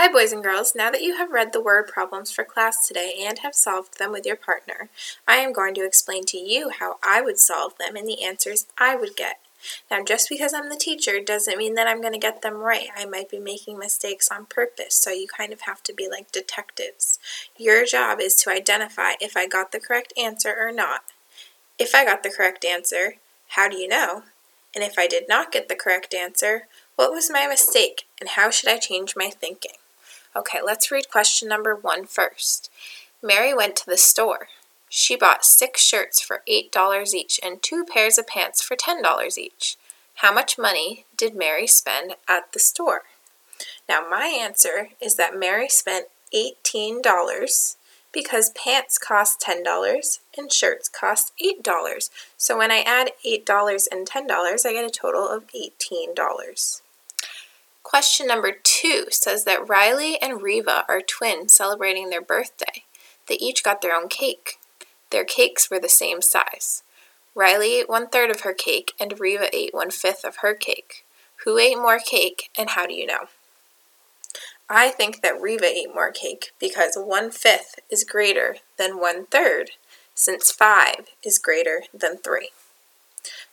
Hi, boys and girls. Now that you have read the word problems for class today and have solved them with your partner, I am going to explain to you how I would solve them and the answers I would get. Now, just because I'm the teacher doesn't mean that I'm going to get them right. I might be making mistakes on purpose, so you kind of have to be like detectives. Your job is to identify if I got the correct answer or not. If I got the correct answer, how do you know? And if I did not get the correct answer, what was my mistake and how should I change my thinking? Okay, let's read question number one first. Mary went to the store. She bought six shirts for $8 each and two pairs of pants for $10 each. How much money did Mary spend at the store? Now, my answer is that Mary spent $18 because pants cost $10 and shirts cost $8. So when I add $8 and $10, I get a total of $18. Question number two says that Riley and Reva are twins celebrating their birthday. They each got their own cake. Their cakes were the same size. Riley ate one third of her cake, and Reva ate one fifth of her cake. Who ate more cake, and how do you know? I think that Reva ate more cake because one fifth is greater than one third, since five is greater than three.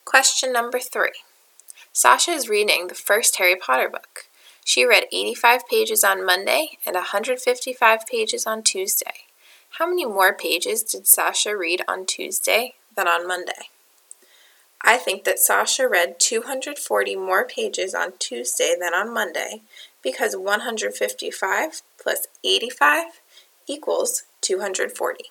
Question number three. Sasha is reading the first Harry Potter book. She read 85 pages on Monday and 155 pages on Tuesday. How many more pages did Sasha read on Tuesday than on Monday? I think that Sasha read 240 more pages on Tuesday than on Monday because 155 plus 85 equals 240.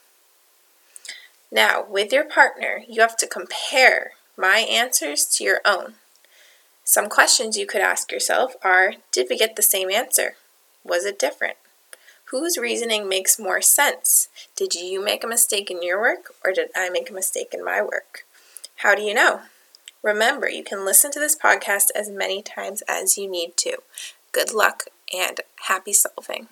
Now, with your partner, you have to compare my answers to your own. Some questions you could ask yourself are Did we get the same answer? Was it different? Whose reasoning makes more sense? Did you make a mistake in your work or did I make a mistake in my work? How do you know? Remember, you can listen to this podcast as many times as you need to. Good luck and happy solving.